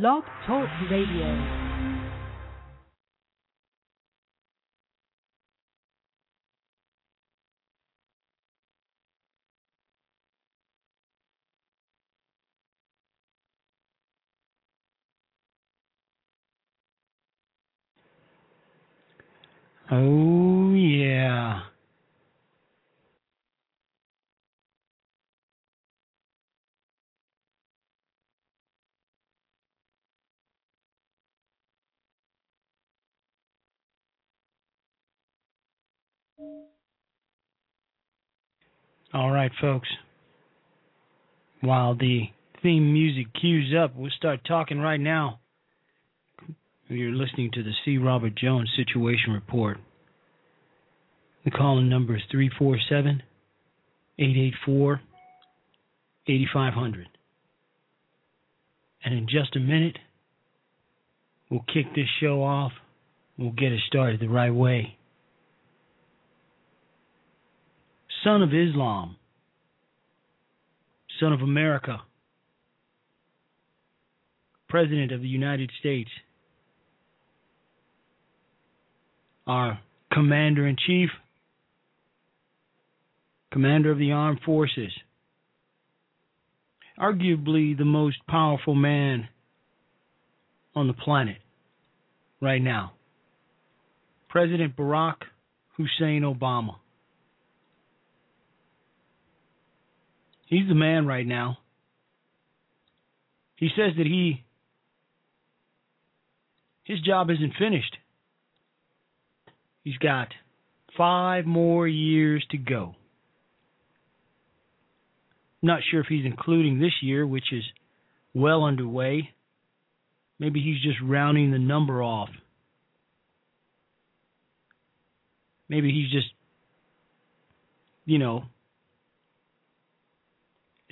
Blog Talk Radio. Oh, yeah. All right, folks. While the theme music cues up, we'll start talking right now. You're listening to the C. Robert Jones Situation Report. The calling number is 347 884 8500. And in just a minute, we'll kick this show off. We'll get it started the right way. Son of Islam, son of America, President of the United States, our Commander in Chief, Commander of the Armed Forces, arguably the most powerful man on the planet right now, President Barack Hussein Obama. He's the man right now. He says that he his job isn't finished. He's got 5 more years to go. Not sure if he's including this year, which is well underway. Maybe he's just rounding the number off. Maybe he's just you know,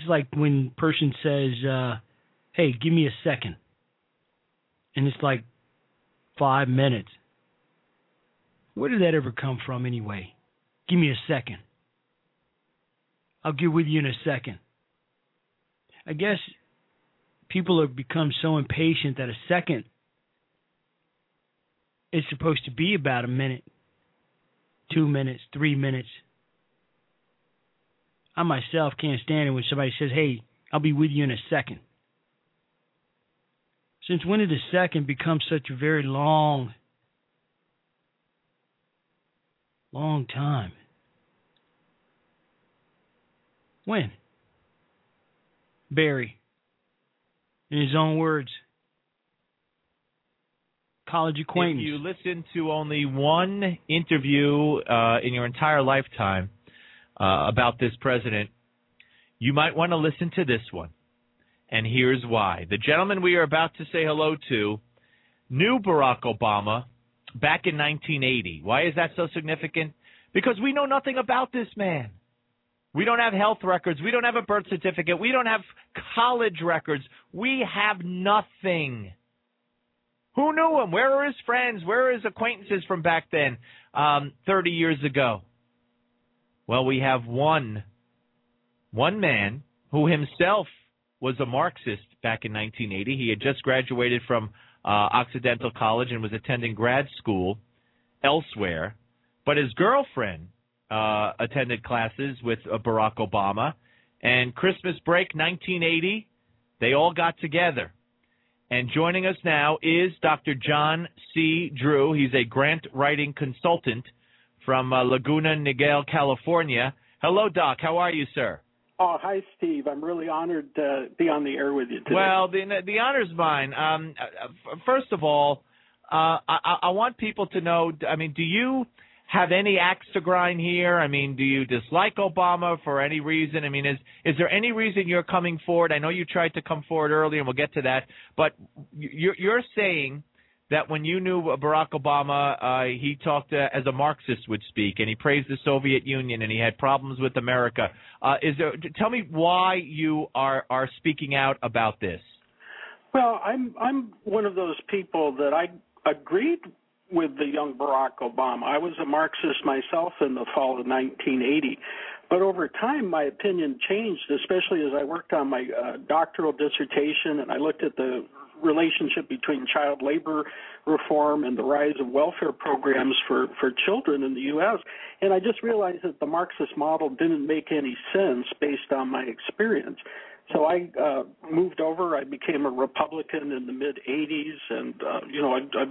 it's like when person says, uh, "Hey, give me a second. and it's like five minutes. Where did that ever come from, anyway? Give me a second. I'll get with you in a second. I guess people have become so impatient that a second is supposed to be about a minute, two minutes, three minutes. I myself can't stand it when somebody says, "Hey, I'll be with you in a second. Since when did a second become such a very long, long time? When? Barry, in his own words, college acquaintance. If you listen to only one interview uh, in your entire lifetime uh, about this president, you might want to listen to this one. And here's why. The gentleman we are about to say hello to knew Barack Obama back in 1980. Why is that so significant? Because we know nothing about this man. We don't have health records. We don't have a birth certificate. We don't have college records. We have nothing. Who knew him? Where are his friends? Where are his acquaintances from back then, um, 30 years ago? Well, we have one, one man who himself was a Marxist back in 1980. He had just graduated from uh, Occidental College and was attending grad school elsewhere. But his girlfriend uh, attended classes with uh, Barack Obama. And Christmas break 1980, they all got together. And joining us now is Dr. John C. Drew. He's a grant writing consultant from uh, Laguna Niguel, California. Hello, Doc. How are you, sir? Oh, hi, Steve. I'm really honored to be on the air with you today. Well, the the honor's mine. Um, uh, first of all, uh, I, I want people to know. I mean, do you have any axe to grind here? I mean, do you dislike Obama for any reason? I mean, is is there any reason you're coming forward? I know you tried to come forward earlier, and we'll get to that. But you're, you're saying that when you knew Barack Obama, uh, he talked uh, as a Marxist would speak, and he praised the Soviet Union, and he had problems with America. Uh, is there? Tell me why you are are speaking out about this. Well, I'm I'm one of those people that I agreed with the young Barack Obama. I was a Marxist myself in the fall of 1980. But over time, my opinion changed, especially as I worked on my uh, doctoral dissertation and I looked at the relationship between child labor reform and the rise of welfare programs for, for children in the U.S. And I just realized that the Marxist model didn't make any sense based on my experience. So I uh, moved over. I became a Republican in the mid 80s, and uh, you know I, I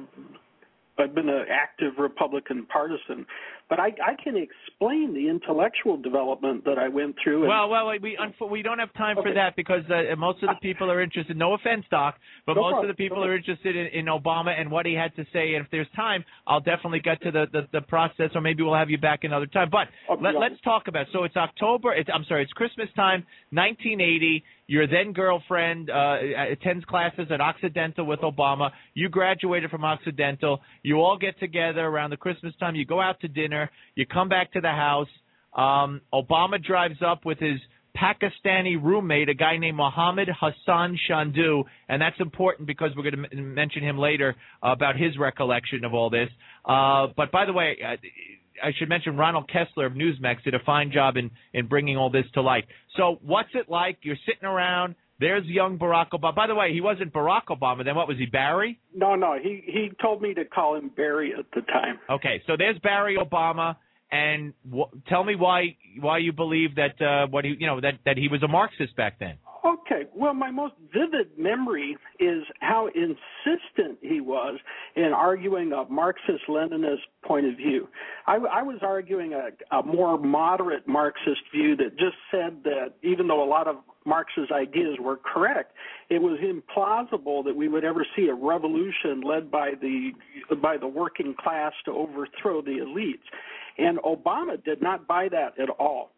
I've been an active Republican partisan, but I, I can explain the intellectual development that I went through. And, well, well, we we don't have time okay. for that because uh, most of the people are interested. No offense, Doc, but no most problem. of the people no are interested in, in Obama and what he had to say. And if there's time, I'll definitely get to the the, the process, or maybe we'll have you back another time. But okay, let, let's talk about. It. So it's October. It's I'm sorry, it's Christmas time, 1980. Your then girlfriend uh, attends classes at Occidental with Obama. You graduated from Occidental. You all get together around the Christmas time. You go out to dinner. You come back to the house. Um, Obama drives up with his Pakistani roommate, a guy named Mohammed Hassan Chandoo, and that's important because we're going to m- mention him later uh, about his recollection of all this. Uh, but by the way, uh, I should mention Ronald Kessler of Newsmax did a fine job in in bringing all this to light. So, what's it like? You're sitting around. There's young Barack Obama. By the way, he wasn't Barack Obama. Then what was he? Barry? No, no. He he told me to call him Barry at the time. Okay, so there's Barry Obama, and w- tell me why why you believe that uh, what he you know that that he was a Marxist back then. Okay. Well, my most vivid memory is how insistent he was in arguing a Marxist Leninist point of view. I, I was arguing a, a more moderate Marxist view that just said that even though a lot of Marx's ideas were correct, it was implausible that we would ever see a revolution led by the by the working class to overthrow the elites. And Obama did not buy that at all.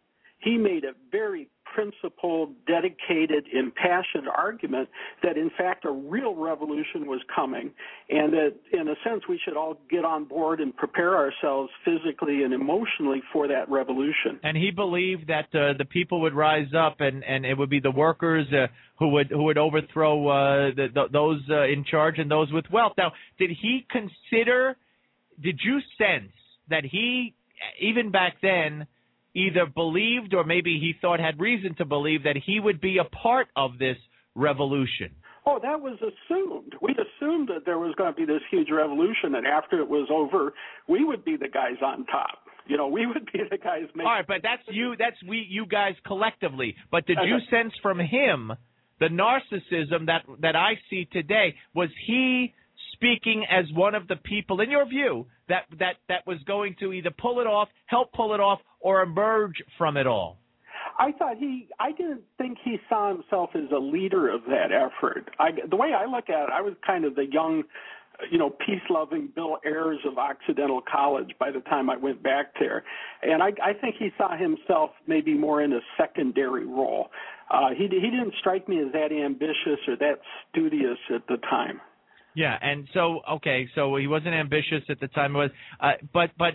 He made a very principled, dedicated, impassioned argument that in fact a real revolution was coming and that in a sense we should all get on board and prepare ourselves physically and emotionally for that revolution. And he believed that uh, the people would rise up and, and it would be the workers uh, who would who would overthrow uh, the, the, those uh, in charge and those with wealth. Now, did he consider did you sense that he even back then either believed or maybe he thought had reason to believe that he would be a part of this revolution. Oh, that was assumed. We assumed that there was going to be this huge revolution, and after it was over, we would be the guys on top. You know, we would be the guys making. All right, but that's you. That's we, you guys collectively. But did you sense from him the narcissism that that I see today? Was he speaking as one of the people, in your view, that that that was going to either pull it off, help pull it off, or emerge from it all? I thought he, I didn't think he saw himself as a leader of that effort. I, the way I look at it, I was kind of the young, you know, peace-loving Bill Ayers of Occidental College by the time I went back there, and I, I think he saw himself maybe more in a secondary role. Uh, he he didn't strike me as that ambitious or that studious at the time. Yeah, and so okay, so he wasn't ambitious at the time, was uh, but but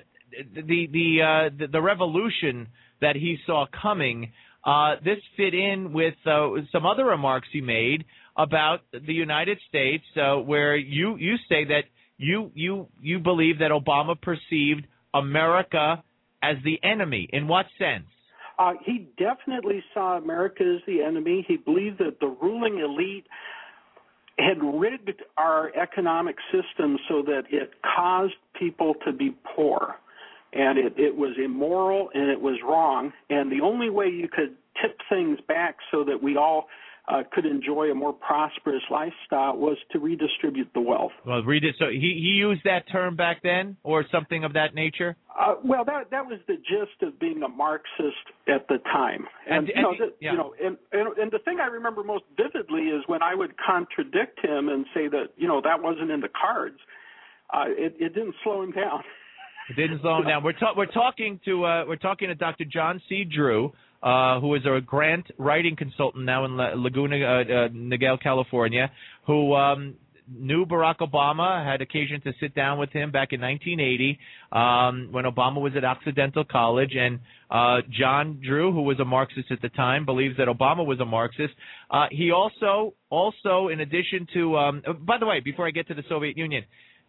the the uh, the, the revolution that he saw coming, uh, this fit in with uh, some other remarks he made about the United States, uh, where you you say that you you you believe that Obama perceived America as the enemy. In what sense? Uh, he definitely saw America as the enemy. He believed that the ruling elite had rigged our economic system so that it caused people to be poor. And it, it was immoral and it was wrong. And the only way you could tip things back so that we all uh, could enjoy a more prosperous lifestyle was to redistribute the wealth. Well, read. So he he used that term back then, or something of that nature. Uh, well, that that was the gist of being a Marxist at the time, and, And- you know, and- the, yeah. you know, and, and and the thing I remember most vividly is when I would contradict him and say that you know that wasn't in the cards. Uh, it it didn't slow him down. Didn't slow him down. We're ta- we're talking to uh, we're talking to Dr. John C. Drew, uh, who is a grant writing consultant now in La- Laguna uh, uh, Niguel, California, who um, knew Barack Obama, had occasion to sit down with him back in 1980 um, when Obama was at Occidental College, and uh, John Drew, who was a Marxist at the time, believes that Obama was a Marxist. Uh, he also, also, in addition to, um, by the way, before I get to the Soviet Union,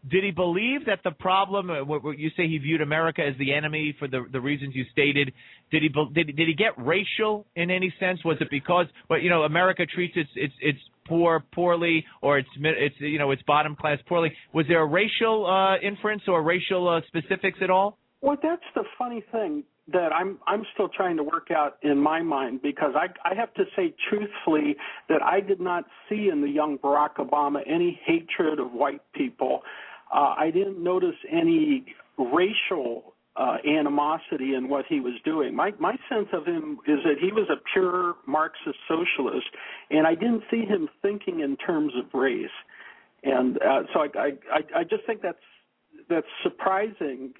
did he believe that the problem? uh, What you say he viewed America as the enemy for the the reasons you stated. Did he did did he get racial in any sense? Was it because, well, you know, America treats its its its poor poorly, or its its you know its bottom class poorly? Was there a racial uh, inference or racial uh, specifics at all? Well, that's the funny thing that I'm I'm still trying to work out in my mind because I I have to say truthfully that I did not see in the young Barack Obama any hatred of white people. Uh, I didn't notice any racial uh, animosity in what he was doing. My my sense of him is that he was a pure Marxist socialist, and I didn't see him thinking in terms of race. And uh, so I, I I just think that's that's surprising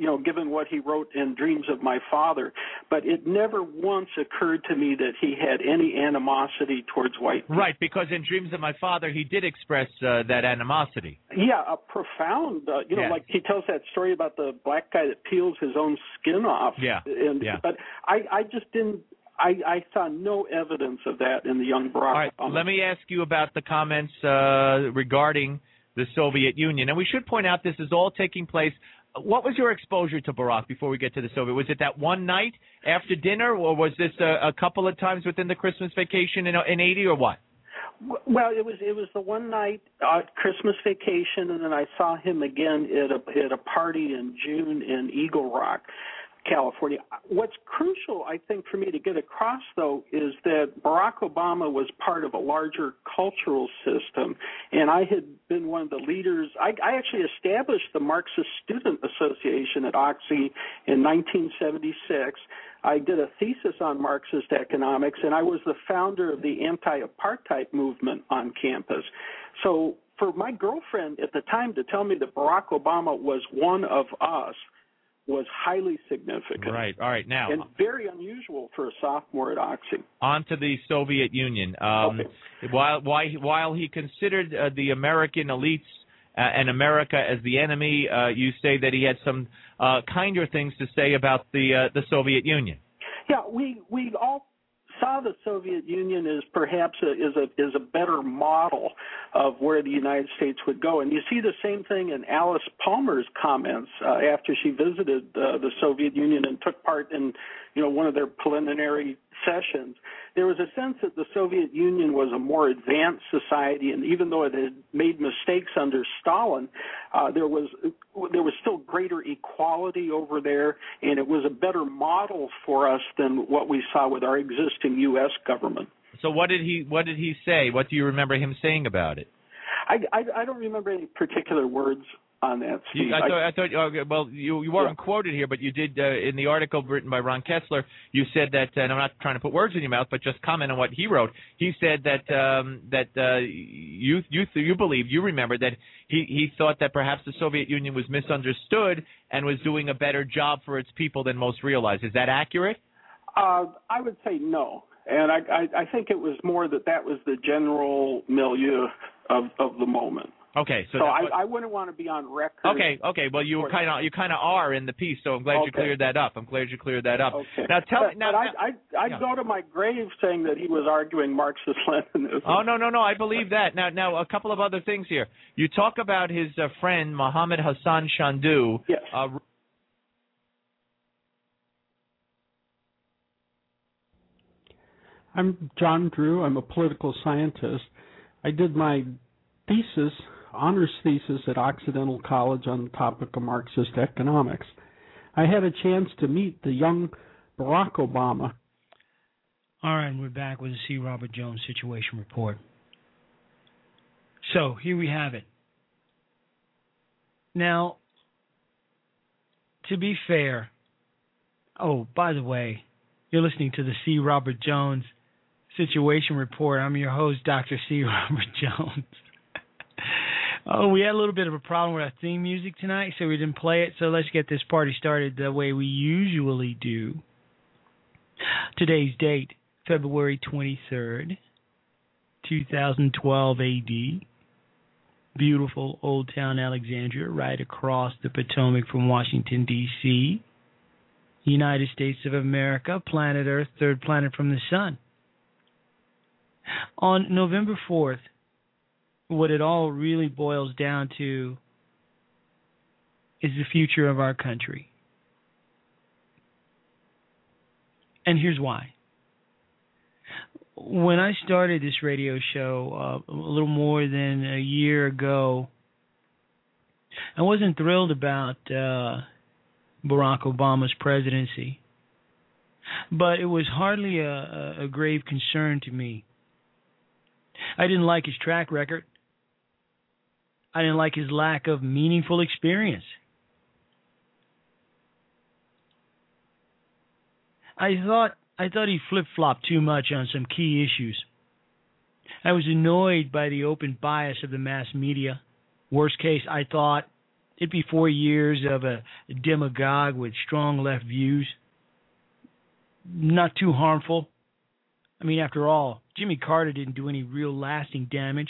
you know, given what he wrote in Dreams of My Father, but it never once occurred to me that he had any animosity towards white people. Right, because in Dreams of My Father, he did express uh, that animosity. Yeah, a profound, uh, you know, Yeah. like he tells that story about the black guy that peels his own skin off. Yeah, And, yeah. But I, I just didn't, I, I saw no evidence of that in the young Barack All right, Obama. let me ask you about the comments uh, regarding the Soviet Union. And we should point out this is all taking place. What was your exposure to Barack before we get to the Soviet? Was it that one night after dinner, or was this a, a couple of times within the Christmas vacation in, in 80, or what? Well, it was it was the one night uh, Christmas vacation, and then I saw him again at a at a party in June in Eagle Rock, California. What's crucial, I think, for me to get across though, is that Barack Obama was part of a larger cultural system, and I had been one of the leaders. I, I actually established the Marxist Student Association at Oxy in 1976. I did a thesis on Marxist economics, and I was the founder of the anti-apartheid movement on campus. So for my girlfriend at the time to tell me that Barack Obama was one of us was highly significant. Right. All right. Now, And very unusual for a sophomore at Oxy. on to the Soviet Union. Um, While while he, while he considered uh, the American elites uh, and America as the enemy, uh, you say that he had some uh, kinder things to say about the uh, the Soviet Union. Yeah, we we all saw the Soviet Union as perhaps a, is a is a better model of where the United States would go, and you see the same thing in Alice Palmer's comments uh, after she visited uh, the Soviet Union and took part in you know one of their preliminary sessions. There was a sense that the Soviet Union was a more advanced society, and even though it had made mistakes under Stalin, uh, there was there was still greater equality over there, and it was a better model for us than what we saw with our existing U.S. government. So what did he what did he say? What do you remember him saying about it? I, I, I don't remember any particular words on that. You, I thought, I thought uh, well, you you weren't quoted here, but you did uh, in the article written by Ron Kessler. You said that, and I'm not trying to put words in your mouth, but just comment on what he wrote. He said that um, that uh, you you you believe you remember that he he thought that perhaps the Soviet Union was misunderstood and was doing a better job for its people than most realize. Is that accurate? Uh, I would say no, and I, I, I think it was more that that was the general milieu of, of the moment. Okay, so, So, that- I, I wouldn't want to be on record. Okay, okay. Well, you kind of you kind of are in the piece, so I'm glad you cleared that up. I'm glad you cleared that up. Okay. Now tell but, me now. but I, I, I'd yeah. go to my grave saying that he was arguing Marxist-Leninism. Oh no no no! I believe that. Now now a couple of other things here. You talk about his uh, friend Mohammed Hassan Chandoo. Yes. Uh, I'm John Drew. I'm a political scientist. I did my thesis, honors thesis at Occidental College on the topic of Marxist economics. I had a chance to meet the young Barack Obama. All right, we're back with the C. Robert Jones Situation Report. So here we have it. Now, to be fair, oh, by the way, you're listening to the C. Robert Jones Situation Report. I'm your host, Dr. C. Robert Jones. Oh, we had a little bit of a problem with our theme music tonight, so we didn't play it. So let's get this party started the way we usually do. Today's date, February 23rd, 2012 AD. Beautiful Old Town Alexandria, right across the Potomac from Washington, D.C. United States of America, planet Earth, third planet from the sun. On November 4th, what it all really boils down to is the future of our country. And here's why. When I started this radio show uh, a little more than a year ago, I wasn't thrilled about uh, Barack Obama's presidency, but it was hardly a, a grave concern to me. I didn't like his track record. I didn't like his lack of meaningful experience. I thought I thought he flip flopped too much on some key issues. I was annoyed by the open bias of the mass media. Worst case, I thought it'd be four years of a demagogue with strong left views. Not too harmful. I mean, after all, Jimmy Carter didn't do any real lasting damage.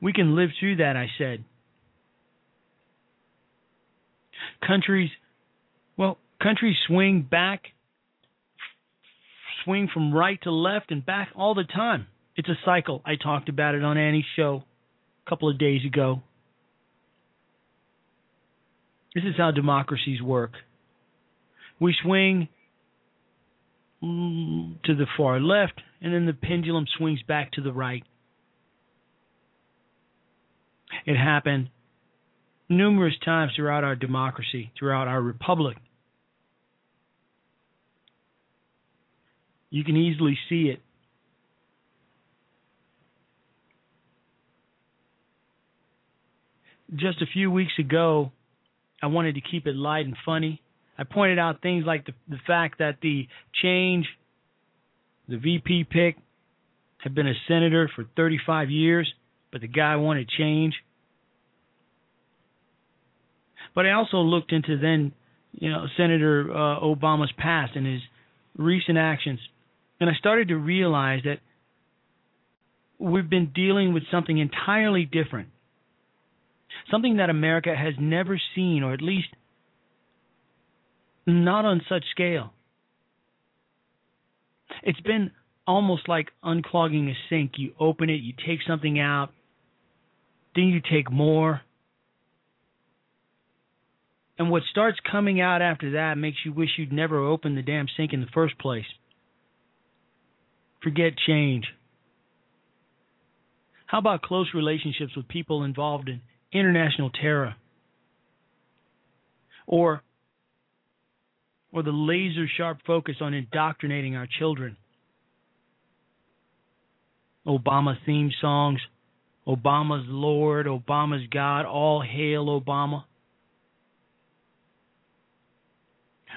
We can live through that, I said. Countries, well, countries swing back, swing from right to left and back all the time. It's a cycle. I talked about it on Annie's show a couple of days ago. This is how democracies work. We swing to the far left, and then the pendulum swings back to the right. It happened numerous times throughout our democracy, throughout our republic. You can easily see it. Just a few weeks ago, I wanted to keep it light and funny. I pointed out things like the, the fact that the change, the VP pick, had been a senator for 35 years, but the guy wanted change. But I also looked into then, you know, Senator uh, Obama's past and his recent actions, and I started to realize that we've been dealing with something entirely different something that America has never seen, or at least not on such scale. It's been almost like unclogging a sink. You open it, you take something out, then you take more. And what starts coming out after that makes you wish you'd never opened the damn sink in the first place. Forget change. How about close relationships with people involved in international terror or or the laser sharp focus on indoctrinating our children. Obama theme songs, Obama's Lord, Obama's God, all hail Obama.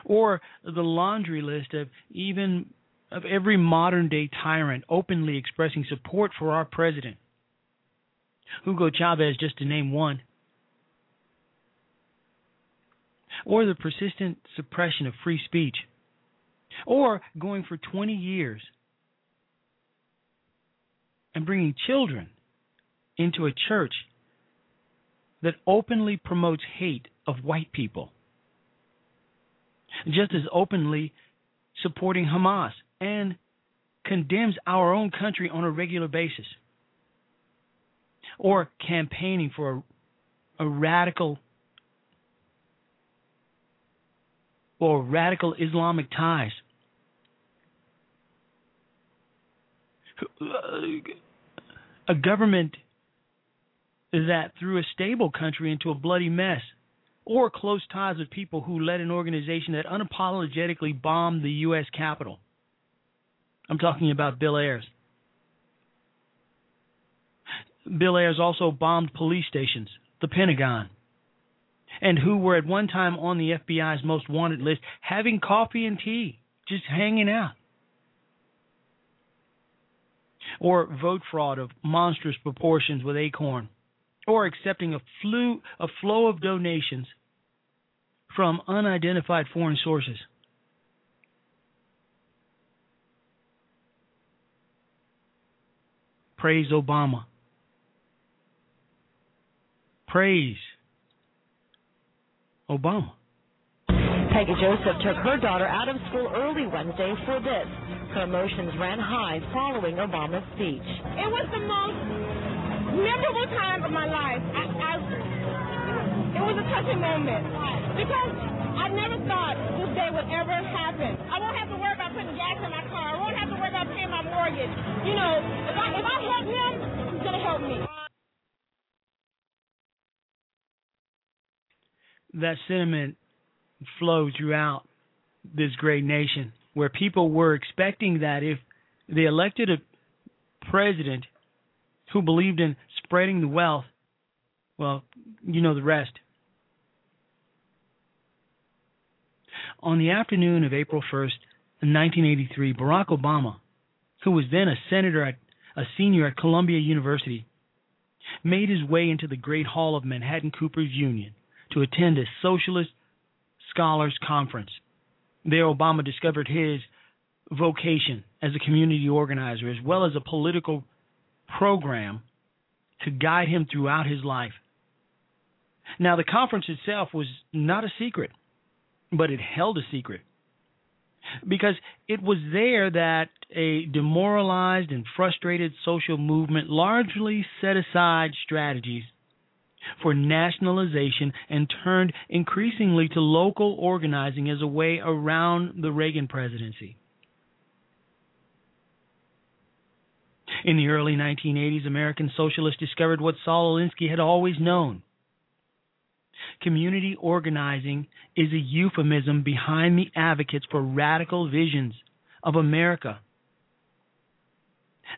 Or the laundry list of even of every modern day tyrant openly expressing support for our president. Hugo Chavez, just to name one. Or the persistent suppression of free speech. Or going for 20 years and bringing children into a church that openly promotes hate of white people, just as openly supporting Hamas and condemns our own country on a regular basis or campaigning for a, a radical or radical Islamic ties. A government that threw a stable country into a bloody mess, or close ties with people who led an organization that unapologetically bombed the U.S. Capitol. I'm talking about Bill Ayers. Bill Ayers also bombed police stations, the Pentagon, and who were at one time on the FBI's most wanted list having coffee and tea, just hanging out. or vote fraud of monstrous proportions with Acorn, or accepting a, flu, a flow of donations from unidentified foreign sources. Praise Obama. Praise Obama. Peggy Joseph took her daughter out of school early Wednesday for this. Her emotions ran high following Obama's speech. It was the most memorable time of my life. I, I, it was a touching moment because I never thought this day would ever happen. I won't have to worry about putting gas in my car. I won't have to worry about paying my mortgage. You know, if I, if I help him, he's going to help me. That sentiment flowed throughout this great nation where people were expecting that if they elected a president who believed in spreading the wealth, well, you know the rest. On the afternoon of April 1st, 1983, Barack Obama, who was then a senator at a senior at Columbia University, made his way into the Great Hall of Manhattan Coopers Union to attend a socialist scholars conference. There, Obama discovered his vocation as a community organizer as well as a political program to guide him throughout his life. Now, the conference itself was not a secret, but it held a secret because it was there that a demoralized and frustrated social movement largely set aside strategies for nationalization and turned increasingly to local organizing as a way around the Reagan presidency. In the early 1980s, American socialists discovered what Saul Alinsky had always known. Community organizing is a euphemism behind the advocates for radical visions of America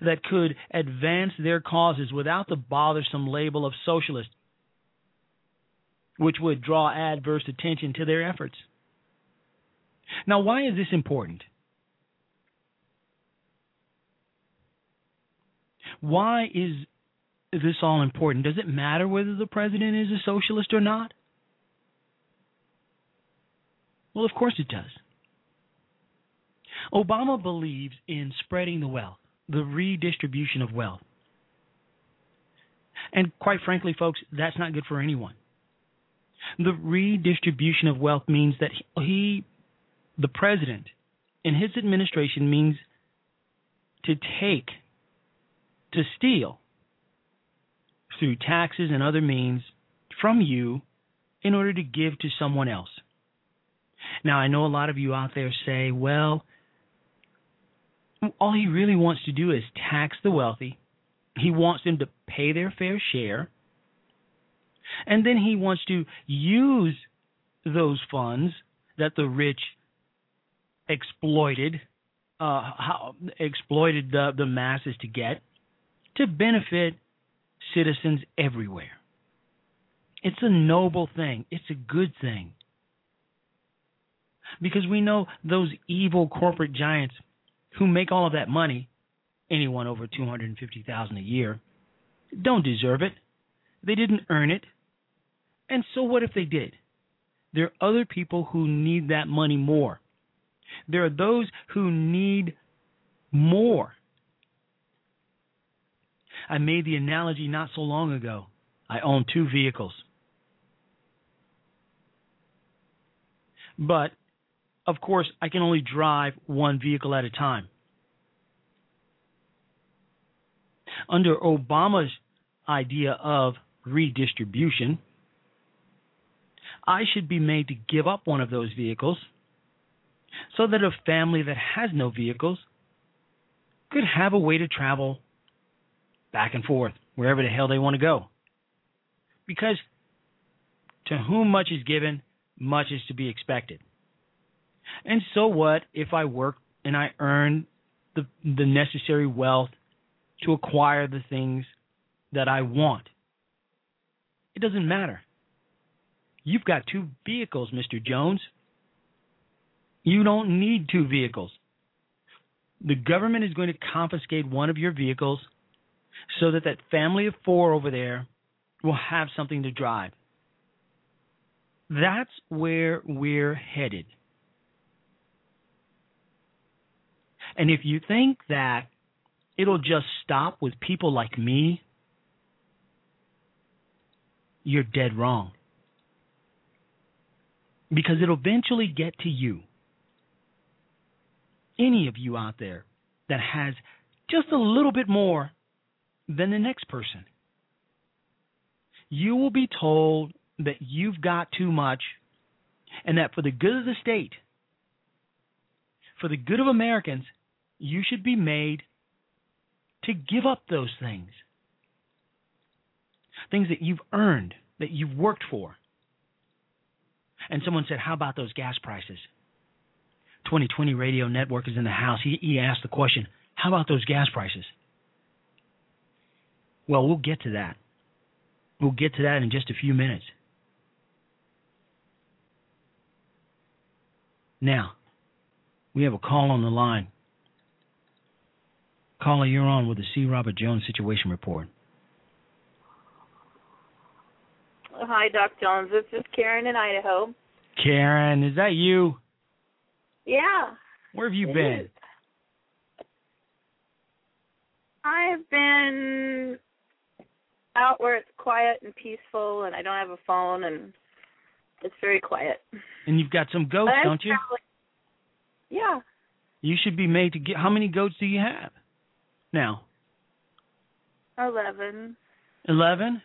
that could advance their causes without the bothersome label of socialist which would draw adverse attention to their efforts. Now, why is this important? Why is this all important? Does it matter whether the president is a socialist or not? Well, of course it does. Obama believes in spreading the wealth, the redistribution of wealth. And quite frankly, folks, that's not good for anyone. The redistribution of wealth means that he, the president, in his administration means to take, to steal through taxes and other means from you in order to give to someone else. Now, I know a lot of you out there say, well, all he really wants to do is tax the wealthy. He wants them to pay their fair share. And then he wants to use those funds that the rich exploited, uh, how, exploited the, the masses to get, to benefit citizens everywhere. It's a noble thing. It's a good thing. Because we know those evil corporate giants who make all of that money, anyone over 250,000 a year, don't deserve it. They didn't earn it. And so what if they did? There are other people who need that money more. There are those who need more. I made the analogy not so long ago. I own two vehicles. But, of course, I can only drive one vehicle at a time. Under Obama's idea of redistribution, I should be made to give up one of those vehicles so that a family that has no vehicles could have a way to travel back and forth wherever the hell they want to go. Because to whom much is given, much is to be expected. And so what if I work and I earn the the necessary wealth to acquire the things that I want? It doesn't matter. You've got two vehicles, Mr. Jones. You don't need two vehicles. the government is going to confiscate one of your vehicles so that that family of four over there will have something to drive. That's where we're headed. And if you think that it'll just stop with people like me, you're dead wrong. Because it'll eventually get to you. Any of you out there that has just a little bit more than the next person. You will be told that you've got too much and that for the good of the state, for the good of Americans, you should be made to give up those things. Things that you've earned, that you've worked for. And someone said, How about those gas prices? 2020 Radio Network is in the house. He, he asked the question, How about those gas prices? Well, we'll get to that. We'll get to that in just a few minutes. Now, we have a call on the line. Caller, you're on with the C. Robert Jones Situation Report. Hi, Doc Jones. This is Karen in Idaho. Karen, is that you? Yeah. Where have you been? is. I've been out where it's quiet and peaceful, and I don't have a phone, and it's very quiet. And you've got some goats, don't you? traveling- Yeah. You should be made to get. How many goats do you have? Now, Eleven. eleven.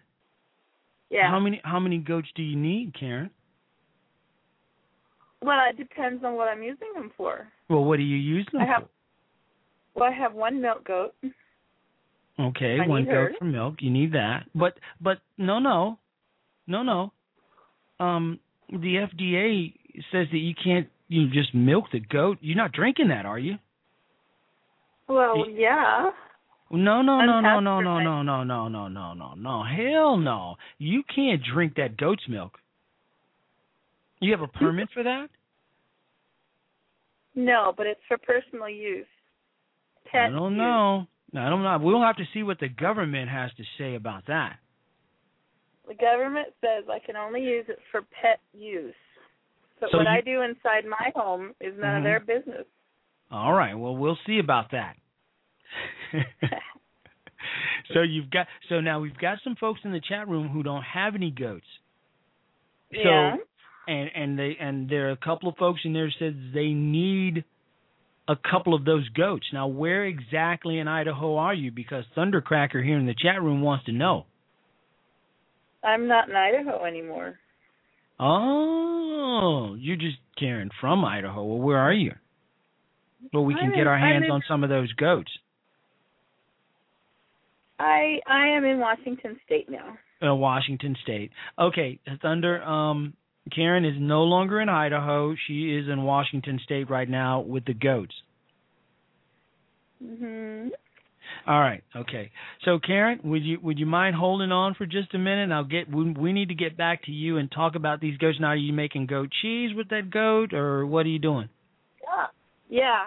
Yeah. How many? How many goats do you need, Karen? Well, it depends on what I'm using them for. Well, what do you use them for? I have. Well, I have one milk goat. Okay, I one goat for milk. You need that. But but no no, no no. Um, the FDA says that you can't you just milk the goat. You're not drinking that, are you? Well, yeah. No, no, no, no, no, no, no, no, no, no, no, no, no. Hell no. You can't drink that goat's milk. You have a permit for that? No, but it's for personal use. Pet I don't use. know. I don't know. We'll have to see what the government has to say about that. The government says I can only use it for pet use. But So what you- I do inside my home is none Mhm. of their business. All right. Well, we'll see about that. so you've got so now we've got some folks in the chat room who don't have any goats. So yeah. and and they and there are a couple of folks in there said they need a couple of those goats. Now, where exactly in Idaho are you? Because Thundercracker here in the chat room wants to know. I'm not in Idaho anymore. Oh, you're just Karen from Idaho. Well, where are you? Well, we can get our hands in- on some of those goats. I I am in Washington State now. Uh, Washington State. Okay, Thunder. Um, Karen is no longer in Idaho. She is in Washington State right now with the goats. Mhm. All right. Okay. So Karen, would you would you mind holding on for just a minute? I'll get we, we need to get back to you and talk about these goats. Now, are you making goat cheese with that goat, or what are you doing? Yeah. Yeah.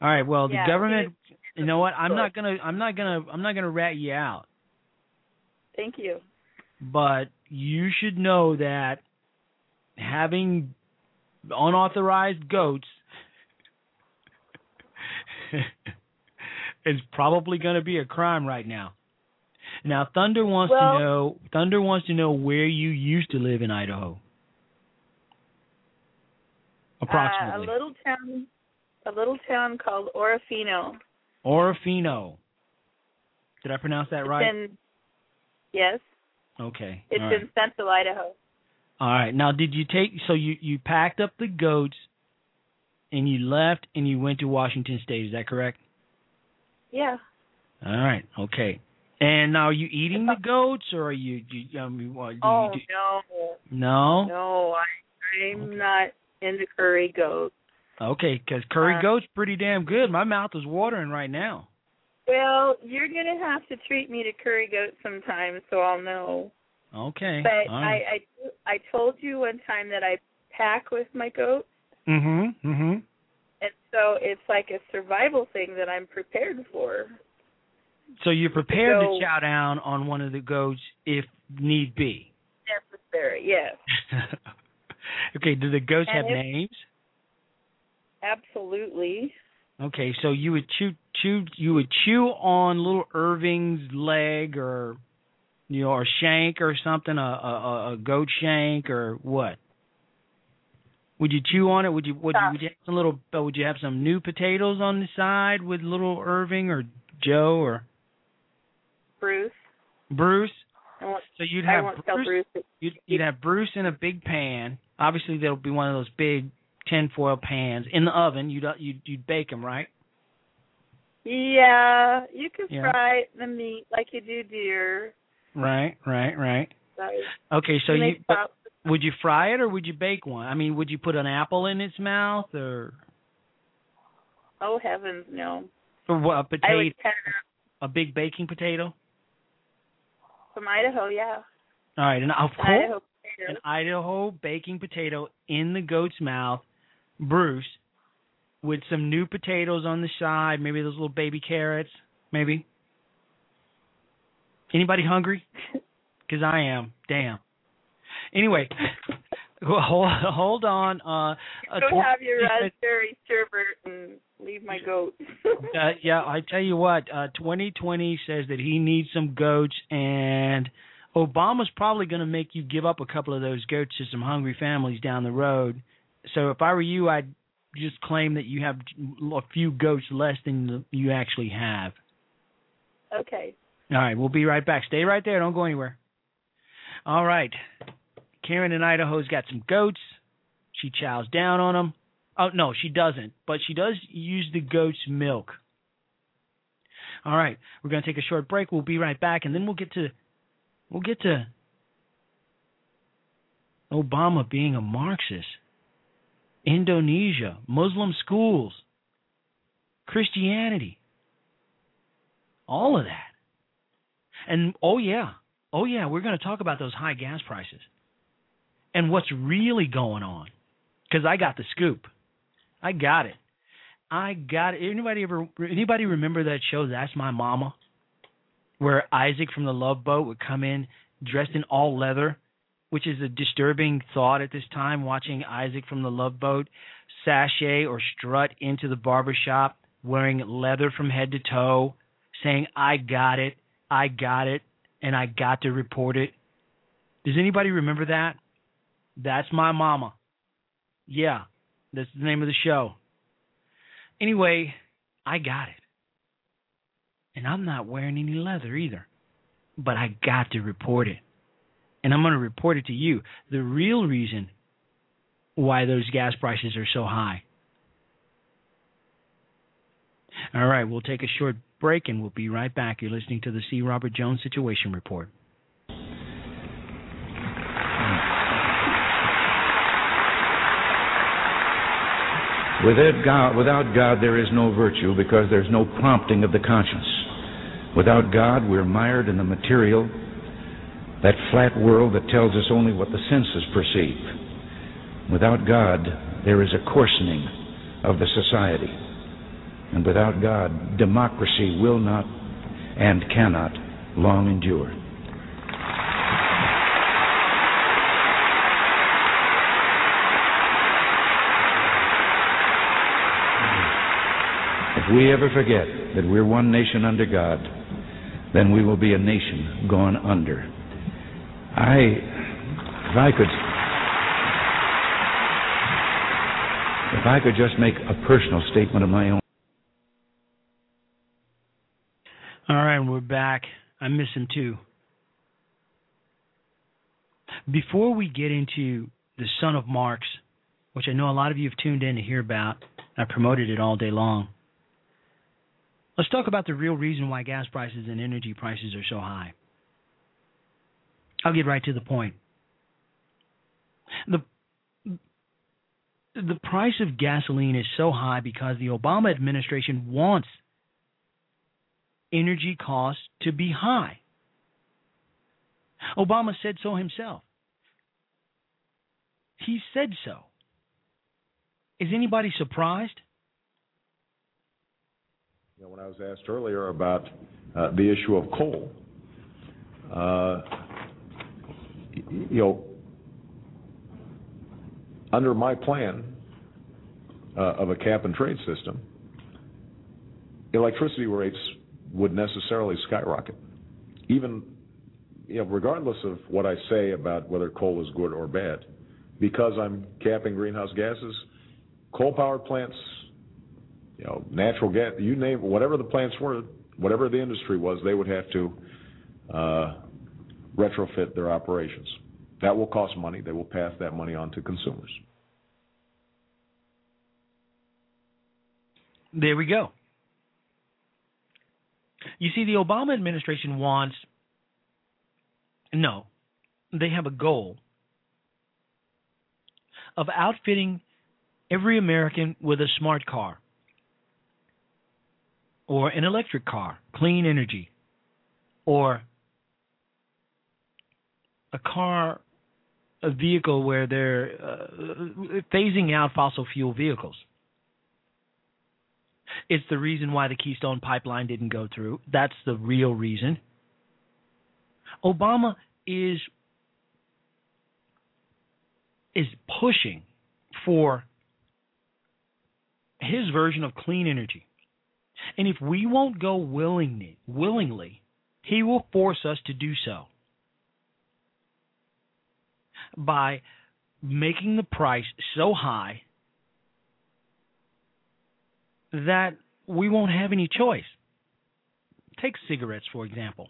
All right. Well, the Yeah, government. You know what? I'm not gonna. I'm not gonna. I'm not gonna rat you out. Thank you. But you should know that having unauthorized goats is probably going to be a crime right now. Now, Thunder wants Well- to know. Thunder wants to know where you used to live in Idaho. Approximately. Uh, a little town a little town called Orofino. Orofino. Did I pronounce that It's right? in Yes. okay. It's All right. in Central Idaho. All right. Now, did you take? So you you packed up the goats, and you left, and you went to Washington State. Is that correct? Yeah. All right. Okay. And now, are you eating the goats, or are you? you I mean, what, do Oh you do, no. no. No, I I'm not into curry goat. Okay, because curry Uh, goat's pretty damn good. My mouth is watering right now. Well, you're gonna have to treat me to curry goat sometime, so I'll know. Okay. But right. I, I I told you one time that I pack with my goat, Mhm. Mhm. and So it's like a survival thing that I'm prepared for. So you're prepared to chow down on one of the goats if need be. Necessary, yes. okay, do the goats And have if- names? Absolutely. Okay, so you would chew chew you would chew on little Irving's leg or you know or shank or something a a, a goat shank or what? Would you chew on it? Would you would you, would you have some little uh, would you have some new potatoes on the side with little Irving or Joe or Bruce. Bruce? So you'd have Bruce, Bruce. you'd, you'd have Bruce in a big pan. Obviously, there'll be one of those big tinfoil pans in the oven. You'd uh, you'd, you'd bake them, right? Yeah, you can Yeah. fry the meat like you do deer. Right, right, right. Sorry. Okay, so You you would you fry it or would you bake one? I mean, would you put an apple in its mouth or Oh heavens, no. or what, a I potato, would kind of a big baking potato? from Idaho, yeah. All right, and of course, an Idaho baking potato in the goat's mouth, Bruce, with some new potatoes on the side, maybe those little baby carrots, maybe. Anybody hungry? Because I am. Damn. Anyway, hold hold on. Uh, uh, Go tw- have your raspberry sherbet and leave my goat. uh, yeah, I tell you what, uh, 2020 says that he needs some goats, and Obama's probably going to make you give up a couple of those goats to some hungry families down the road. So if I were you, I'd just claim that you have a few goats less than you actually have. okay. All right, we'll be right back. Stay right there. Don't go anywhere. All right. Karen in Idaho's got some goats. She chows down on them. Oh no, she doesn't, but she does use the goat's milk. All right, we're going to take a short break. We'll be right back, and then we'll get to we'll get to Obama being a Marxist, Indonesia, Muslim schools, Christianity, all of that. And oh yeah, oh yeah, we're going to talk about those high gas prices and what's really going on. Because I got the scoop. I got it. I got it. Anybody ever? Anybody remember that show? That's my mama, where Isaac from the Love Boat would come in dressed in all leather, which is a disturbing thought at this time. Watching Isaac from the Love Boat sashay or strut into the barber shop wearing leather from head to toe, saying, "I got it, I got it, and I got to report it." Does anybody remember that? That's my mama. Yeah, that's the name of the show. Anyway, I got it. And I'm not wearing any leather either. But I got to report it. And I'm going to report it to you. The real reason why those gas prices are so high. All right, we'll take a short break and we'll be right back. You're listening to the C. Robert Jones Situation Report. Without God, without God, there is no virtue because there's no prompting of the conscience. Without God, we're mired in the material, that flat world that tells us only what the senses perceive. Without God, there is a coarsening of the society. And without God, democracy will not and cannot long endure. If we ever forget that we're one nation under God, then we will be a nation gone under. I, if I could, if I could just make a personal statement of my own. All right, we're back. I miss him too. Before we get into the son of Marx, which I know a lot of you have tuned in to hear about, I promoted it all day long. Let's talk about the real reason why gas prices and energy prices are so high. I'll get right to the point. The the price of gasoline is so high because the Obama administration wants energy costs to be high. Obama said so himself. He said so. Is anybody surprised? You know, when I was asked earlier about uh, the issue of coal, uh, you know, under my plan uh, of a cap and trade system, electricity rates would necessarily skyrocket, even you know, regardless of what I say about whether coal is good or bad, because I'm capping greenhouse gases. Coal powered plants, you know, natural gas, you name whatever the plants were, whatever the industry was, they would have to uh, retrofit their operations. That will cost money. They will pass that money on to consumers. There we go. You see, the Obama administration wants, no, they have a goal of outfitting every American with a smart car or an electric car, clean energy, or a car, a vehicle where they're uh, phasing out fossil fuel vehicles. It's the reason why the Keystone Pipeline didn't go through. That's the real reason. Obama is is pushing for his version of clean energy. And if we won't go willingly, willingly, he will force us to do so by making the price so high that we won't have any choice. Take cigarettes, for example.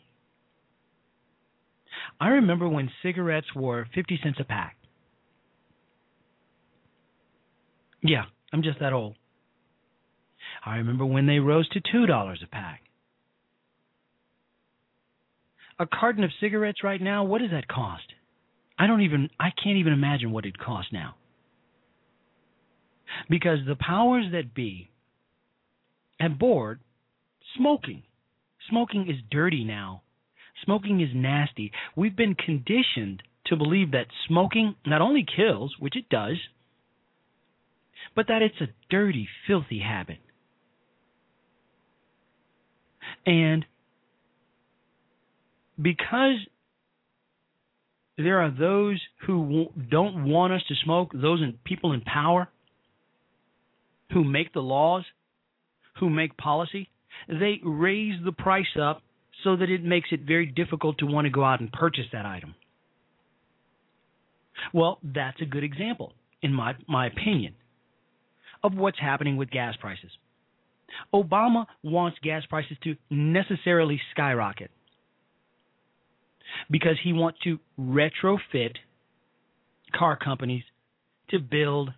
I remember when cigarettes were 50 cents a pack. Yeah, I'm just that old. I remember when they rose to $2 a pack. A carton of cigarettes right now, what does that cost? I don't even I can't even imagine what it costs now. Because the powers that be have bored smoking. Smoking is dirty now. Smoking is nasty. We've been conditioned to believe that smoking not only kills, which it does, but that it's a dirty, filthy habit. And because there are those who don't want us to smoke, those in, people in power who make the laws, who make policy, they raise the price up so that it makes it very difficult to want to go out and purchase that item. Well, that's a good example, in my, my opinion, of what's happening with gas prices. Obama wants gas prices to necessarily skyrocket because he wants to retrofit car companies to build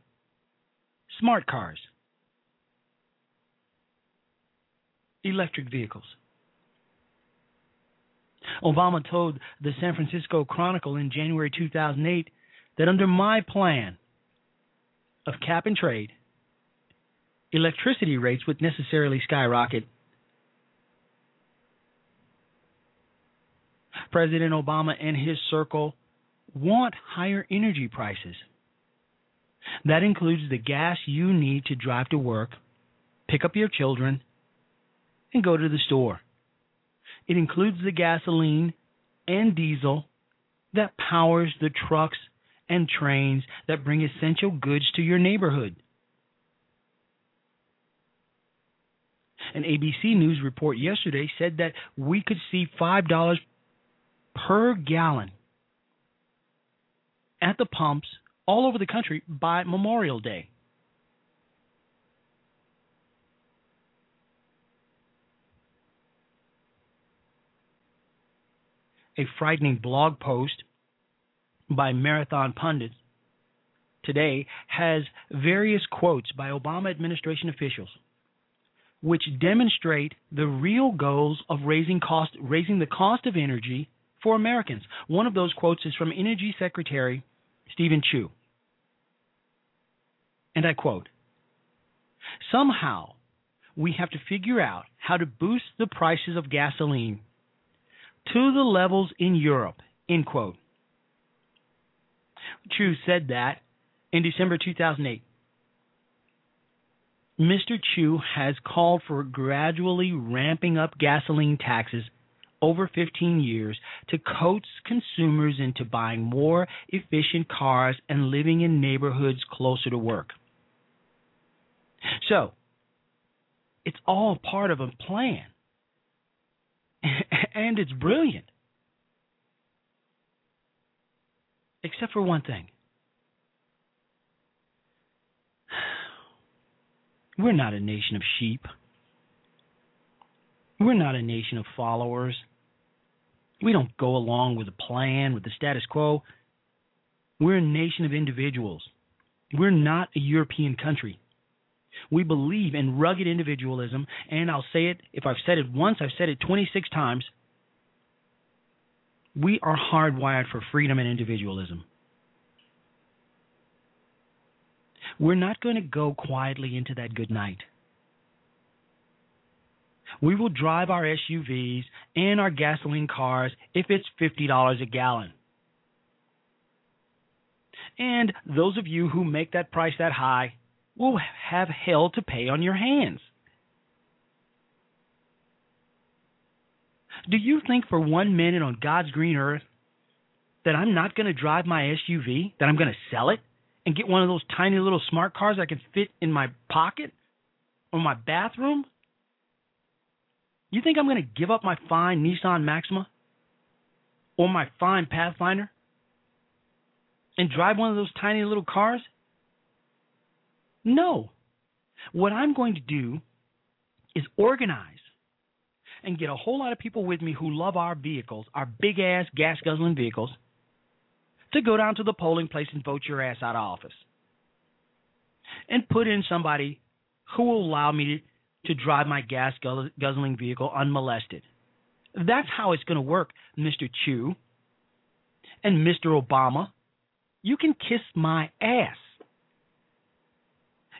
smart cars, electric vehicles. Obama told the San Francisco Chronicle in January 2008 that under my plan of cap and trade, electricity rates would necessarily skyrocket. President Obama and his circle want higher energy prices. That includes the gas you need to drive to work, pick up your children, and go to the store. It includes the gasoline and diesel that powers the trucks and trains that bring essential goods to your neighborhood. An ABC News report yesterday said that we could see $5 per gallon at the pumps all over the country by Memorial Day. A frightening blog post by Marathon Pundits today has various quotes by Obama administration officials which demonstrate the real goals of raising cost raising the cost of energy for Americans. One of those quotes is from Energy Secretary Steven Chu. And I quote Somehow we have to figure out how to boost the prices of gasoline to the levels in Europe. End quote. Chu said that in December 2008. Mr. Chu has called for gradually ramping up gasoline taxes over 15 years to coax consumers into buying more efficient cars and living in neighborhoods closer to work. So, it's all part of a plan. and it's brilliant. Except for one thing. We're not a nation of sheep. We're not a nation of followers. We don't go along with the plan, with the status quo. We're a nation of individuals. We're not a European country. We believe in rugged individualism, and I'll say it if I've said it once, I've said it 26 times. We are hardwired for freedom and individualism. We're not going to go quietly into that good night. We will drive our SUVs and our gasoline cars if it's $50 a gallon. And those of you who make that price that high will have hell to pay on your hands. Do you think for one minute on God's green earth that I'm not going to drive my SUV, that I'm going to sell it and get one of those tiny little smart cars I can fit in my pocket or my bathroom? You think I'm going to give up my fine Nissan Maxima or my fine Pathfinder and drive one of those tiny little cars? No. What I'm going to do is organize and get a whole lot of people with me who love our vehicles, our big ass gas guzzling vehicles, to go down to the polling place and vote your ass out of office. And put in somebody who will allow me to, to drive my gas guzzling vehicle unmolested. That's how it's going to work, Mr. Chu and Mr. Obama. You can kiss my ass.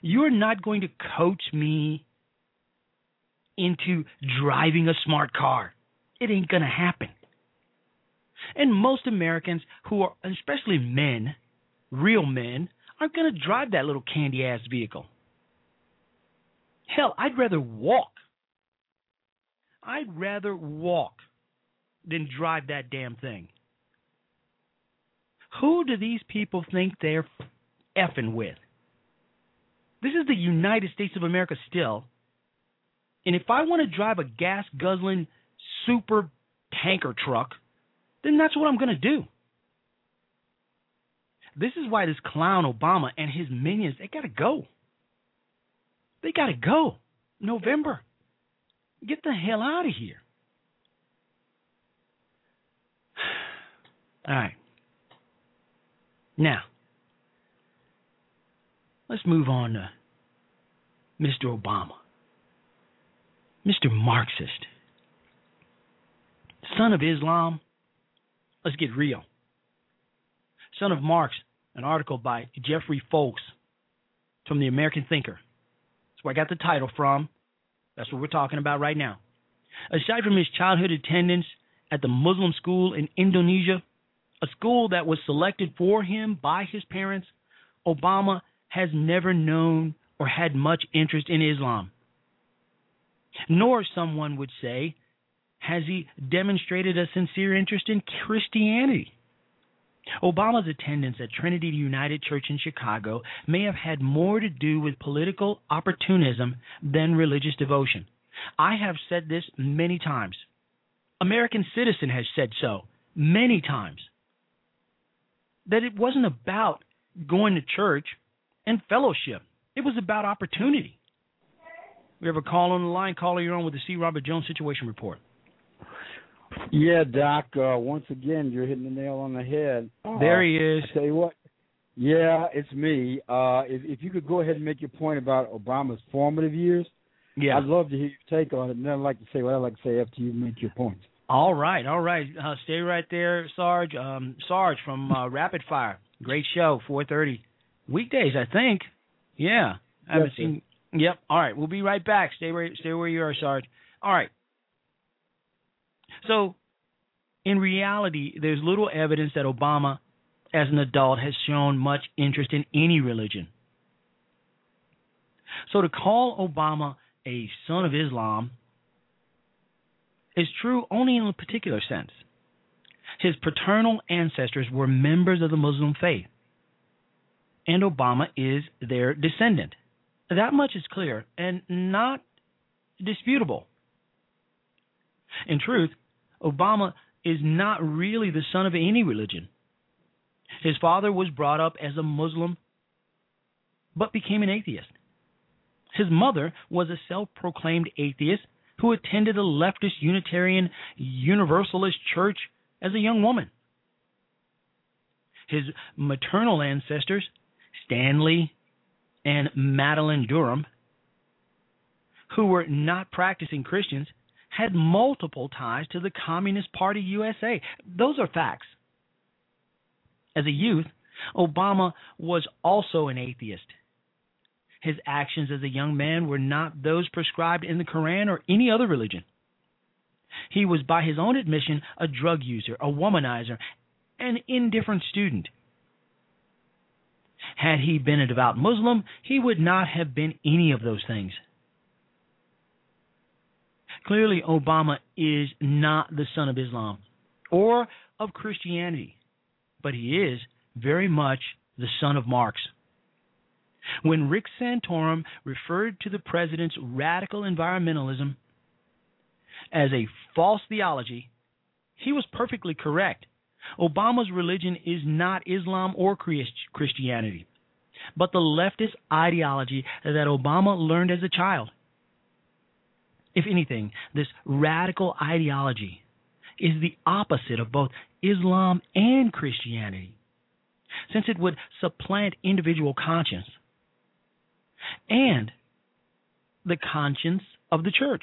You're not going to coach me into driving a smart car. It ain't going to happen. And most Americans who are, especially men, real men, aren't going to drive that little candy ass vehicle. Hell, I'd rather walk. I'd rather walk than drive that damn thing. Who do these people think they're effing with? This is the United States of America still. And if I want to drive a gas guzzling super tanker truck, then that's what I'm going to do. This is why this clown Obama and his minions, they got to go. They got to go. November. Get the hell out of here. All right. Now, let's move on to Mr. Obama. Mr. Marxist. Son of Islam. Let's get real. Son of Marx, an article by Jeffrey Folks from the American Thinker. That's where I got the title from. That's what we're talking about right now. Aside from his childhood attendance at the Muslim school in Indonesia, a school that was selected for him by his parents, Obama has never known or had much interest in Islam. Nor, someone would say, has he demonstrated a sincere interest in Christianity. Obama's attendance at Trinity United Church in Chicago may have had more to do with political opportunism than religious devotion. I have said this many times. American Citizen has said so many times. That it wasn't about going to church and fellowship. It was about opportunity. We have a call on the line. Caller, you're on with the C. Robert Jones Situation Report. Yeah, Doc. Uh, once again, you're hitting the nail on the head. There he is. I tell you what. Yeah, it's me. Uh, if, if you could go ahead and make your point about Obama's formative years, yeah, I'd love to hear your take on it. And then I'd like to say what I'd like to say after you make your points. All right, all right. Uh, stay right there, Sarge. Um, Sarge from uh, Rapid Fire. Great show, 4:30 weekdays, I think. Yeah, I haven't Yes, sir. seen. Yep. All right, we'll be right back. Stay where stay where you are, Sarge. All right. So, in reality, there's little evidence that Obama, as an adult, has shown much interest in any religion. So to call Obama a son of Islam is true only in a particular sense. His paternal ancestors were members of the Muslim faith, and Obama is their descendant. That much is clear and not disputable. In truth, Obama is not really the son of any religion. His father was brought up as a Muslim but became an atheist. His mother was a self proclaimed atheist who attended a leftist Unitarian Universalist church as a young woman. His maternal ancestors, Stanley and Madelyn Dunham, who were not practicing Christians, had multiple ties to the Communist Party USA. Those are facts. As a youth, Obama was also an atheist. His actions as a young man were not those prescribed in the Koran or any other religion. He was, by his own admission, a drug user, a womanizer, an indifferent student. Had he been a devout Muslim, he would not have been any of those things. Clearly, Obama is not the son of Islam or of Christianity, but he is very much the son of Marx. When Rick Santorum referred to the president's radical environmentalism as a false theology, he was perfectly correct. Obama's religion is not Islam or Christianity, but the leftist ideology that Obama learned as a child. If anything, this radical ideology is the opposite of both Islam and Christianity, since it would supplant individual conscience and the conscience of the church,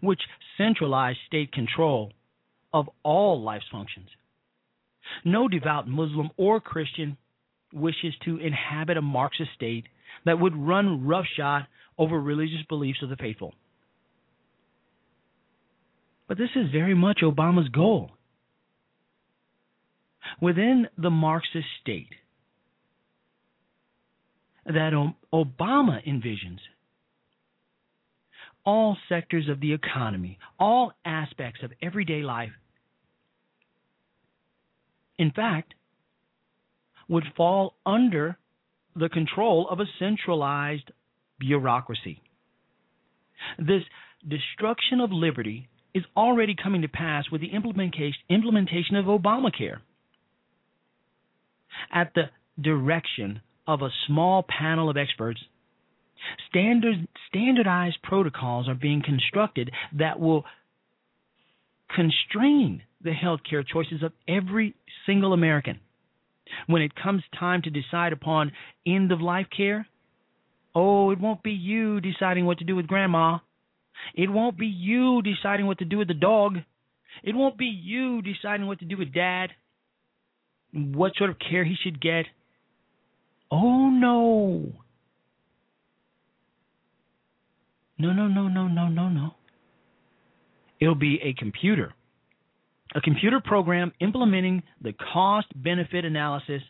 which centralized state control of all life's functions. No devout Muslim or Christian wishes to inhabit a Marxist state that would run roughshod over religious beliefs of the faithful. But this is very much Obama's goal. Within the Marxist state, that Obama envisions. All sectors of the economy, all aspects of everyday life, in fact, would fall under the control of a centralized bureaucracy. This destruction of liberty is already coming to pass with the implementation of Obamacare. At the direction of a small panel of experts, standard, standardized protocols are being constructed that will constrain the healthcare choices of every single American. When it comes time to decide upon end of life care, oh, it won't be you deciding what to do with grandma. It won't be you deciding what to do with the dog. It won't be you deciding what to do with dad, what sort of care he should get. Oh no. No, no, no, no, no, no, no. It'll be a computer. A computer program implementing the cost benefit analysis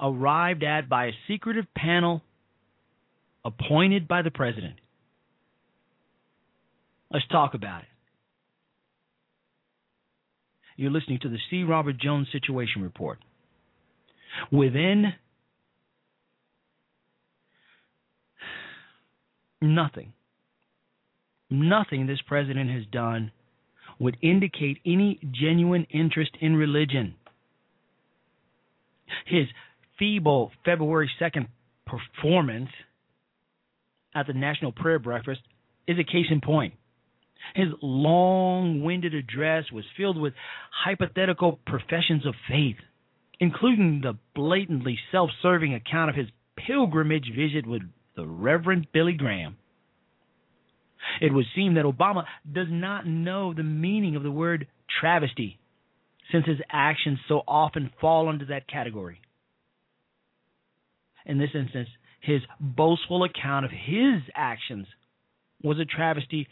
arrived at by a secretive panel appointed by the president. Let's talk about it. You're listening to the C. Robert Jones Situation Report. Within Nothing, nothing this president has done would indicate any genuine interest in religion. His feeble February 2nd performance at the National Prayer Breakfast is a case in point. His long winded address was filled with hypothetical professions of faith, including the blatantly self serving account of his pilgrimage visit with the Reverend Billy Graham. It would seem that Obama does not know the meaning of the word travesty, since his actions so often fall under that category. In this instance, his boastful account of his actions was a travesty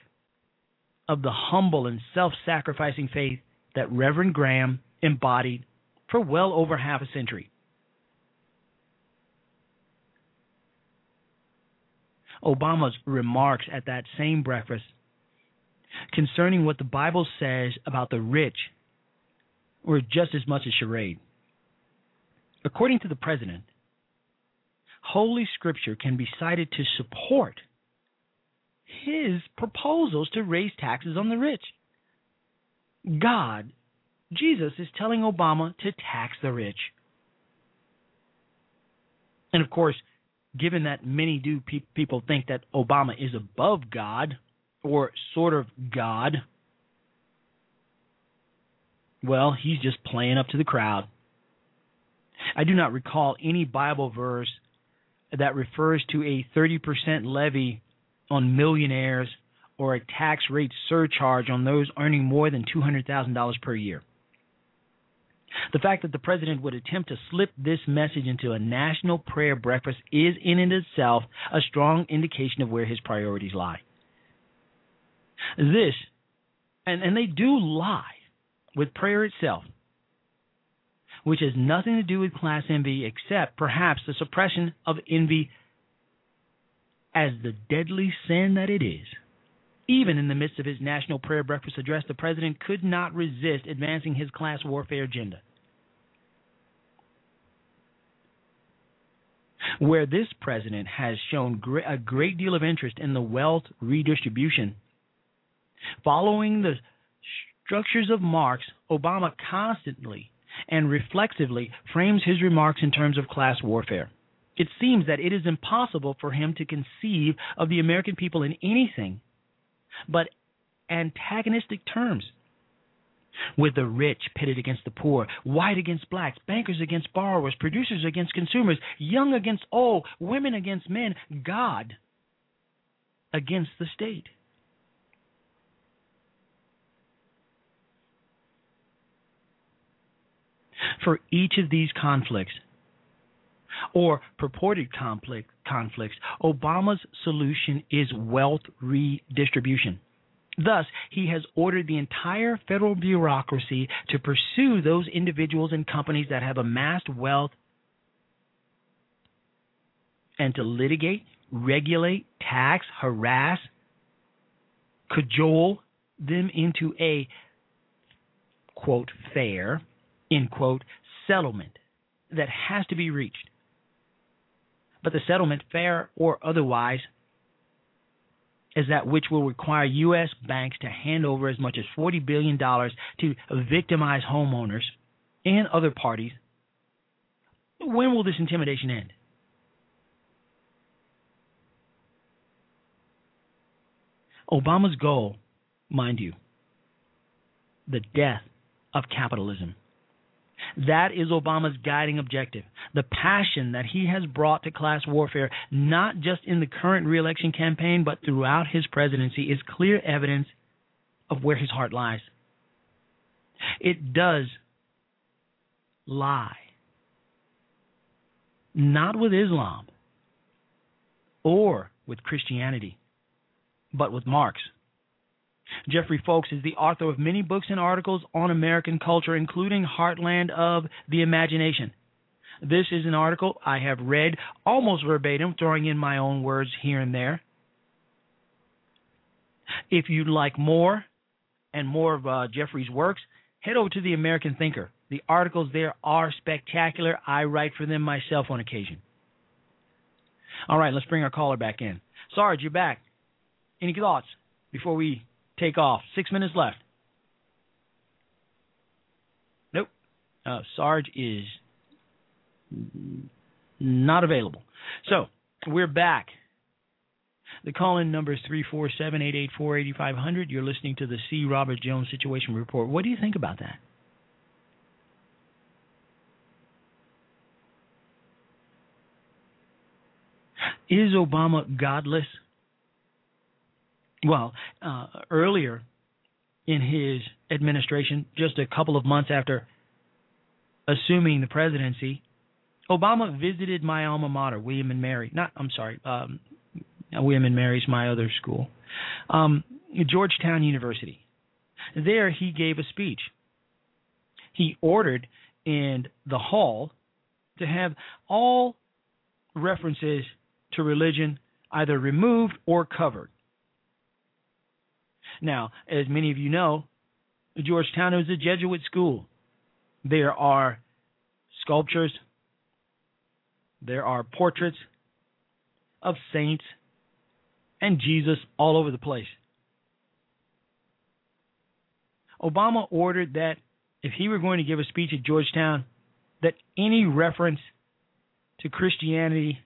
of the humble and self sacrificing faith that Reverend Graham embodied for well over half a century. Obama's remarks at that same breakfast concerning what the Bible says about the rich were just as much a charade. According to the president, Holy Scripture can be cited to support his proposals to raise taxes on the rich. God, Jesus, is telling Obama to tax the rich. And of course, given that many do pe- people think that Obama is above God or sort of God, well, he's just playing up to the crowd. I do not recall any Bible verse that refers to a 30% levy on millionaires or a tax rate surcharge on those earning more than $200,000 per year. The fact that the president would attempt to slip this message into a national prayer breakfast is in and of itself a strong indication of where his priorities lie. This, and, and they do lie with prayer itself, which has nothing to do with class envy except perhaps the suppression of envy as the deadly sin that it is. Even in the midst of his national prayer breakfast address, the president could not resist advancing his class warfare agenda. Where this president has shown a great deal of interest in the wealth redistribution, following the structures of Marx, Obama constantly and reflexively frames his remarks in terms of class warfare. It seems that it is impossible for him to conceive of the American people in anything but antagonistic terms. With the rich pitted against the poor, white against blacks, bankers against borrowers, producers against consumers, young against old, women against men, God against the state. For each of these conflicts, or purported conflict, conflicts, Obama's solution is wealth redistribution. Thus, he has ordered the entire federal bureaucracy to pursue those individuals and companies that have amassed wealth and to litigate, regulate, tax, harass, cajole them into a quote fair end quote settlement that has to be reached but the settlement, fair or otherwise, is that which will require U.S. banks to hand over as much as $40 billion to victimize homeowners and other parties. When will this intimidation end? Obama's goal, mind you, the death of capitalism. That is Obama's guiding objective. The passion that he has brought to class warfare, not just in the current reelection campaign, but throughout his presidency, is clear evidence of where his heart lies. It does lie not with Islam or with Christianity, but with Marx. Jeffrey Folks is the author of many books and articles on American culture, including Heartland of the Imagination. This is an article I have read almost verbatim, throwing in my own words here and there. If you'd like more and more of uh, Jeffrey's works, head over to The American Thinker. The articles there are spectacular. I write for them myself on occasion. All right, let's bring our caller back in. Sarge, you're back. Any thoughts before we take off. Six minutes left. Nope. Uh, Sarge is not available. So we're back. The call in number is 347 884 8500. You're listening to the C. Robert Jones Situation Report. What do you think about that? Is Obama godless? Well, uh, earlier in his administration, just a couple of months after assuming the presidency, Obama visited my alma mater, William and Mary. Not, I'm sorry, um, William and Mary's my other school, um, Georgetown University. There, he gave a speech. He ordered in the hall to have all references to religion either removed or covered. Now, as many of you know, Georgetown is a Jesuit school. There are sculptures, there are portraits of saints and Jesus all over the place. Obama ordered that if he were going to give a speech at Georgetown, that any reference to Christianity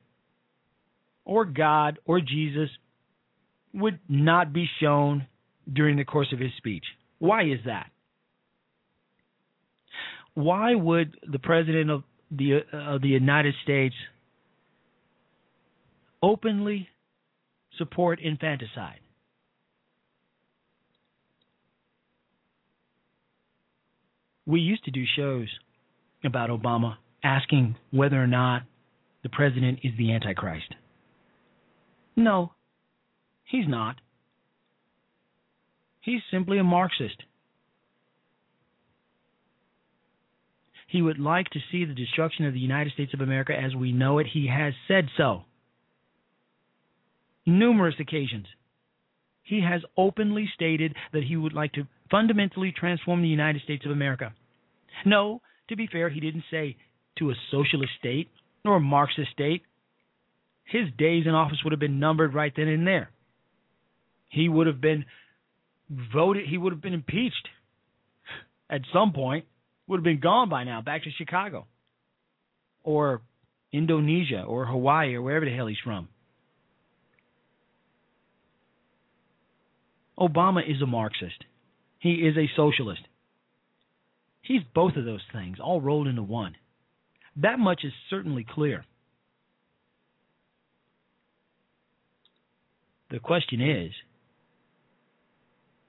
or God or Jesus would not be shown during the course of his speech. Why is that? Why would the president of the uh, of the United States openly support infanticide? We used to do shows about Obama asking whether or not the president is the Antichrist. No, he's not. He's simply a Marxist. He would like to see the destruction of the United States of America as we know it. He has said so. Numerous occasions. He has openly stated that he would like to fundamentally transform the United States of America. No, to be fair, he didn't say to a socialist state nor a Marxist state. His days in office would have been numbered right then and there. He would have been voted, he would have been impeached at some point, would have been gone by now, back to Chicago or Indonesia or Hawaii or wherever the hell he's from. Obama is a Marxist. He is a socialist. He's both of those things, all rolled into one. That much is certainly clear. The question is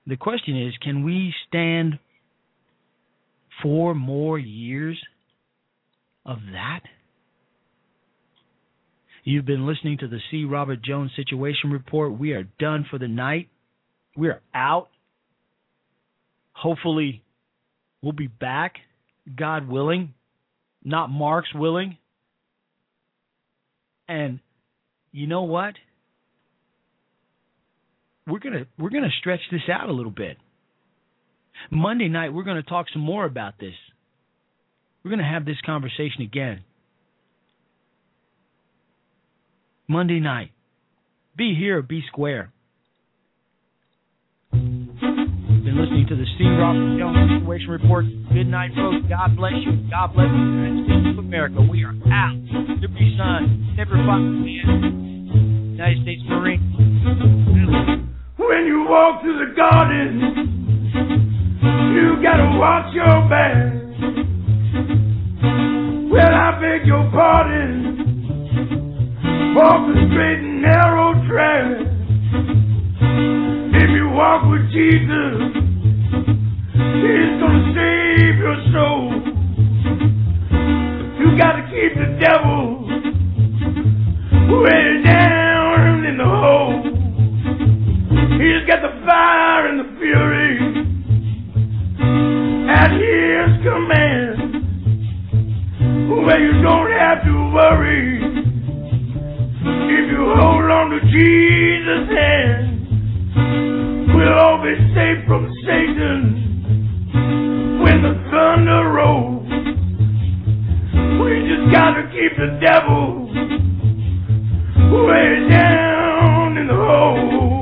the question is can we stand four more years of that? You've been listening to the C. Robert Jones Situation Report. We are done for the night. We are out. Hopefully, we'll be back, God willing, not Marx willing. And you know what? We're gonna we're gonna stretch this out a little bit. Monday night we're gonna talk some more about this. We're gonna have this conversation again. Monday night. Be here, be square. Been listening to the C. Robert Jones Situation Report. Good night, folks. God bless you. God bless the United States of America. We are out. Liberty Sun, Never Fox Man, United States Marine. When you walk through the garden, you gotta watch your back. Well, I beg your pardon. Walk the straight and narrow track. If you walk with Jesus, He's gonna save your soul. You gotta keep the devil way down in the hole. He's got the fire and the fury at his command. Where you don't have to worry if you hold on to Jesus' hand. We'll all be safe from Satan when the thunder rolls. We just gotta keep the devil way down in the hole.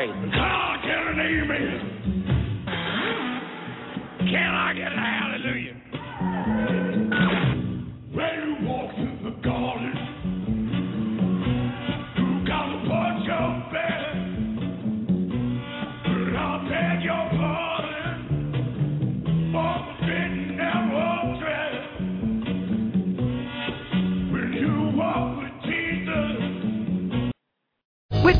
Jesus